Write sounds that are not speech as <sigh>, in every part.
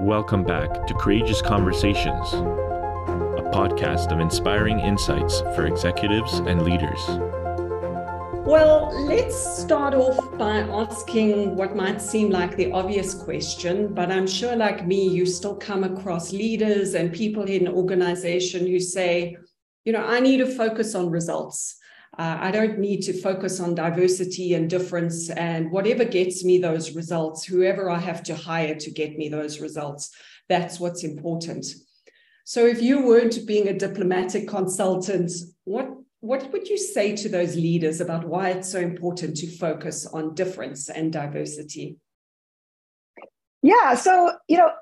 Welcome back to Courageous Conversations, a podcast of inspiring insights for executives and leaders. Well, let's start off by asking what might seem like the obvious question, but I'm sure, like me, you still come across leaders and people in an organization who say, you know, I need to focus on results. Uh, I don't need to focus on diversity and difference and whatever gets me those results, whoever I have to hire to get me those results, that's what's important. So if you weren't being a diplomatic consultant, what what would you say to those leaders about why it's so important to focus on difference and diversity? Yeah, so you know,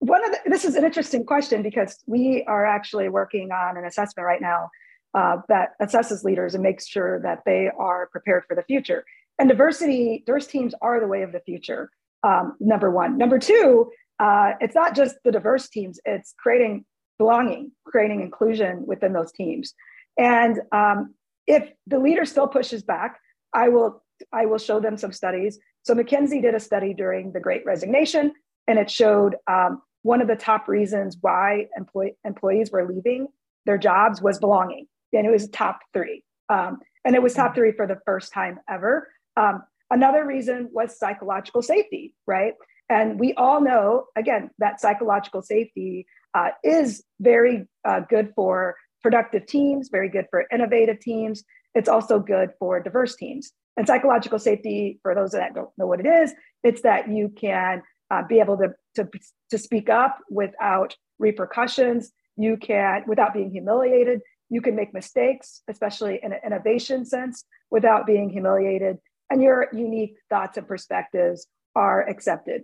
one of the, this is an interesting question because we are actually working on an assessment right now uh, that assesses leaders and makes sure that they are prepared for the future. And diversity, diverse teams are the way of the future. Um, number one. Number two, uh, it's not just the diverse teams; it's creating belonging, creating inclusion within those teams. And um, if the leader still pushes back, I will I will show them some studies. So McKinsey did a study during the Great Resignation, and it showed um, one of the top reasons why employee, employees were leaving their jobs was belonging, and it was top three. Um, and it was top three for the first time ever. Um, another reason was psychological safety, right? And we all know, again, that psychological safety uh, is very uh, good for productive teams, very good for innovative teams. It's also good for diverse teams. And psychological safety, for those that don't know what it is, it's that you can uh, be able to, to, to speak up without repercussions. You can, without being humiliated, you can make mistakes, especially in an innovation sense, without being humiliated. And your unique thoughts and perspectives are accepted.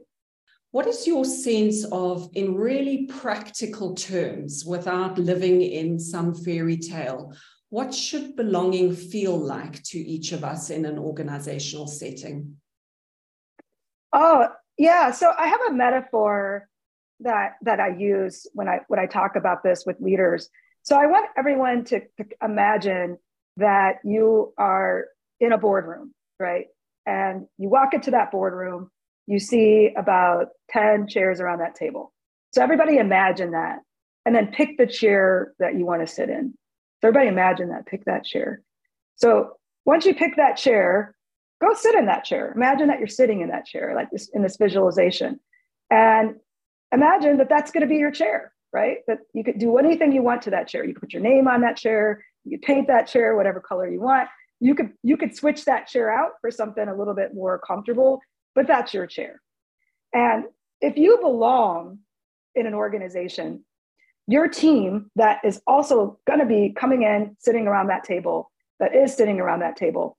What is your sense of, in really practical terms, without living in some fairy tale, what should belonging feel like to each of us in an organizational setting? Oh, yeah. So I have a metaphor that that I use when I when I talk about this with leaders. So I want everyone to, to imagine that you are in a boardroom, right? And you walk into that boardroom you see about 10 chairs around that table. So everybody imagine that and then pick the chair that you want to sit in. So everybody imagine that, pick that chair. So once you pick that chair, go sit in that chair. Imagine that you're sitting in that chair, like this in this visualization. And imagine that that's going to be your chair, right? That you could do anything you want to that chair. You could put your name on that chair, you could paint that chair, whatever color you want. You could you could switch that chair out for something a little bit more comfortable but that's your chair. And if you belong in an organization, your team that is also going to be coming in, sitting around that table, that is sitting around that table,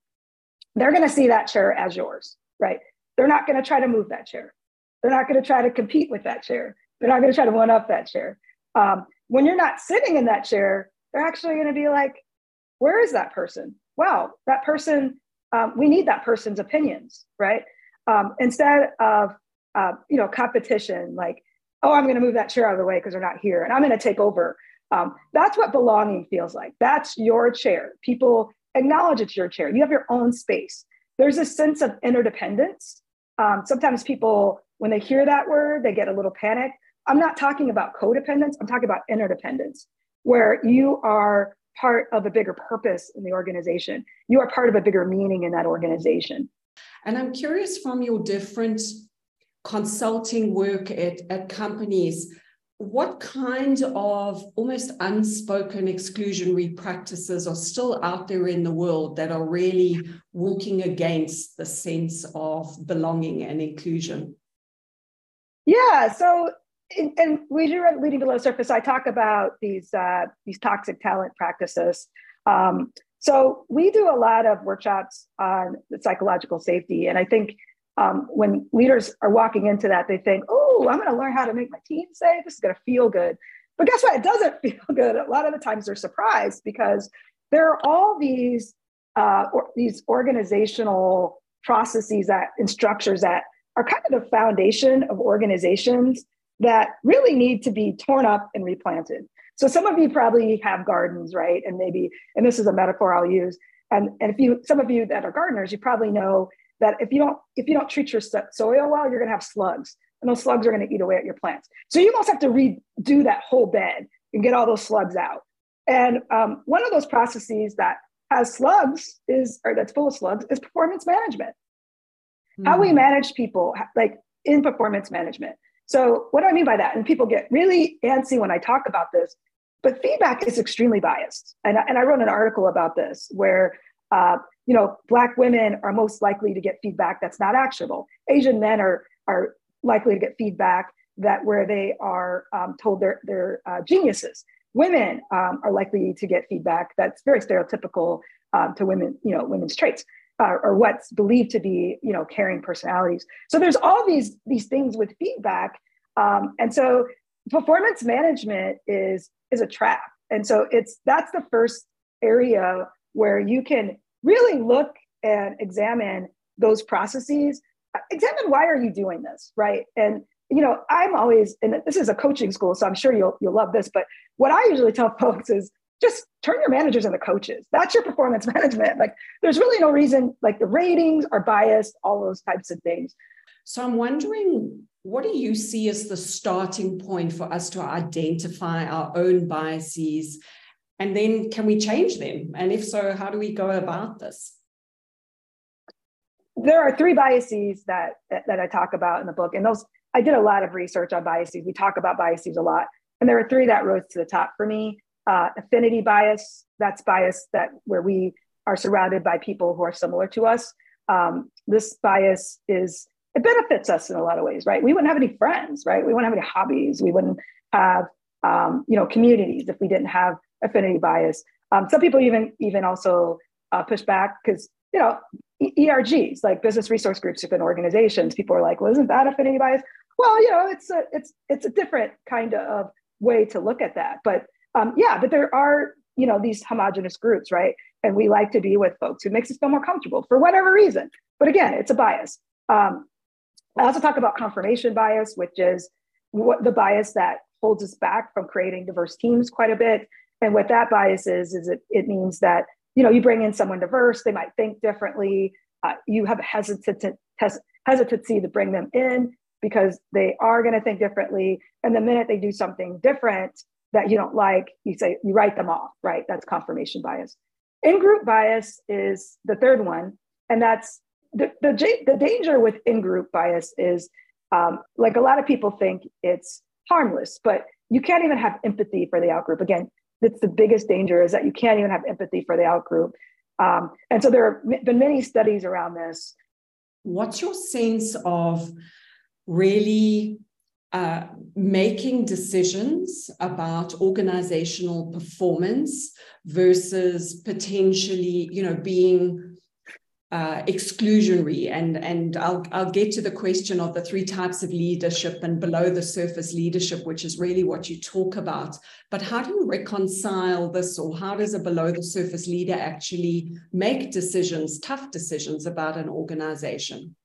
they're going to see that chair as yours, right? They're not going to try to move that chair. They're not going to try to compete with that chair. They're not going to try to one up that chair. Um, when you're not sitting in that chair, they're actually going to be like, where is that person? Wow, that person, um, we need that person's opinions, right? um, instead of uh, you know competition like oh i'm going to move that chair out of the way because they're not here and i'm going to take over. Um, that's what belonging feels like. That's your chair. People acknowledge it's your chair. You have your own space. There's a sense of interdependence. Um, sometimes people when they hear that word they get a little panic i'm not talking about codependence i'm talking about interdependence where you are part of a bigger purpose in the organization you are part of a bigger meaning in that organization and I'm curious from your different consulting work at, at companies, what kind of almost unspoken exclusionary practices are still out there in the world that are really working against the sense of belonging and inclusion? Yeah, so and we do at Leading Below Surface, I talk about these uh, these toxic talent practices. Um, so we do a lot of workshops on psychological safety. And I think um, when leaders are walking into that, they think, oh, I'm going to learn how to make my team safe. This is going to feel good. But guess what? It doesn't <laughs> feel good. A lot of the times they're surprised because there are all these uh, or, these organizational processes that and structures that are kind of the foundation of organizations that really need to be torn up and replanted. So some of you probably have gardens, right? And maybe, and this is a metaphor I'll use. And, and if you, some of you that are gardeners, you probably know that if you don't, if you don't treat your soil well, you're gonna have slugs. and those slugs are going to eat away at your plants. So you almost have to redo that whole bed and get all those slugs out. And um, one of those processes that has slugs is, or that's full of slugs, is performance management. Mm-hmm. How we hmm. manage people, like in performance management. So, what do I mean by that? And people get really antsy when I talk about this, but feedback is extremely biased. And, and I wrote an article about this where, uh, you know, Black women are most likely to get feedback that's not actionable. Asian men are, are likely to get feedback that where they are um, told they're, they're uh, geniuses. Women um, are likely to get feedback that's very stereotypical um, to women, you know, women's traits. Uh, or what's believed to be you know caring personalities. So there's all these these things with feedback. Um, and so performance management is is a trap. And so it's that's the first area where you can really look and examine those processes. Examine why are you doing this right? And you know i'm always and this is a coaching school so i'm sure you'll you'll love this but what i usually tell <laughs> folks is just turn your managers into coaches. That's your performance <laughs> management. Like there's really no reason like the ratings are biased all those types of things. So i'm wondering what do you see as the starting point for us to identify our own biases? And then can we change them? And if so how do we go about this? There are three biases that, that, that I talk about in the book, and those I did a lot of research on biases. We talk about biases a lot, and there are three that rose to the top for me. Uh, affinity bias, that's bias that where we are surrounded by people who are similar to us. Um, this bias is it benefits us in a lot of ways, right? We wouldn't have any friends, right? We wouldn't have any hobbies. We wouldn't have um, you know communities if we didn't have affinity bias. Um, some people even even also uh, push back because you know ERGs, like business resource groups within organizations, people are like, well, isn't that affinity bias? Well, you know, it's a it's it's a different kind of way to look at that. But um, yeah, but there are you know these homogenous groups, right? And we like to be with folks who makes us feel more comfortable for whatever reason. But again, it's a bias. Um, I also talk about confirmation bias, which is what the bias that holds us back from creating diverse teams quite a bit. And what that bias is, is it, it means that you know, you bring in someone diverse, they might think differently. Uh, you have a hesitant, hesitancy to bring them in because they are going to think differently. And the minute they do something different that you don't like, you say, you write them off, right? That's confirmation bias. In group bias is the third one. And that's the, the, the danger with in group bias is um, like a lot of people think it's harmless, but you can't even have empathy for the out group. Again, that's the biggest danger is that you can't even have empathy for the outgroup. Um, and so there have been many studies around this. What's your sense of really uh, making decisions about organizational performance versus potentially, you know, being uh, exclusionary. And and I'll I'll get to the question of the three types of leadership and below the surface leadership which is really what you talk about. But how do you reconcile this or how does a below the surface leader actually make decisions tough decisions about an organization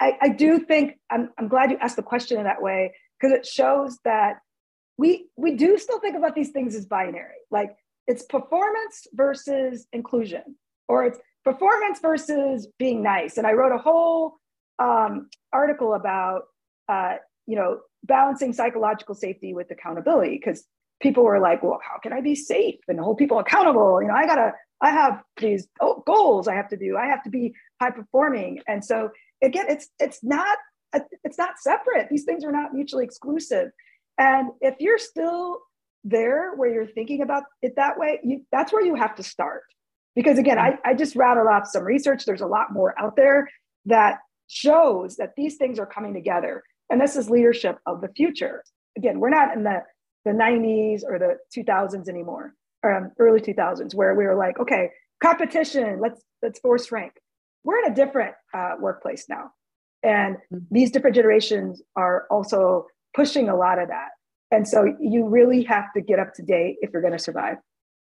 I, I do think I'm, I'm glad you asked the question in that way because it shows that we we do still think about these things as binary like it's performance versus inclusion or it's performance versus being nice. And I wrote a whole um, article about, uh, you know, balancing psychological safety with accountability because people were like, well, how can I be safe and hold people accountable? You know, I gotta, I have these goals I have to do. I have to be high performing. And so again, it's it's not it's not separate. These things are not mutually exclusive. And if you're still there where you're thinking about it that way, you, that's where you have to start. Because again, I, I just rattled off some research. There's a lot more out there that shows that these things are coming together. And this is leadership of the future. Again, we're not in the, the 90s or the 2000s anymore, um, early 2000s, where we were like, okay, competition, let's let's force rank. We're in a different uh, workplace now. And mm-hmm. these different generations are also pushing a lot of that. And so you really have to get up to date if you're going to survive.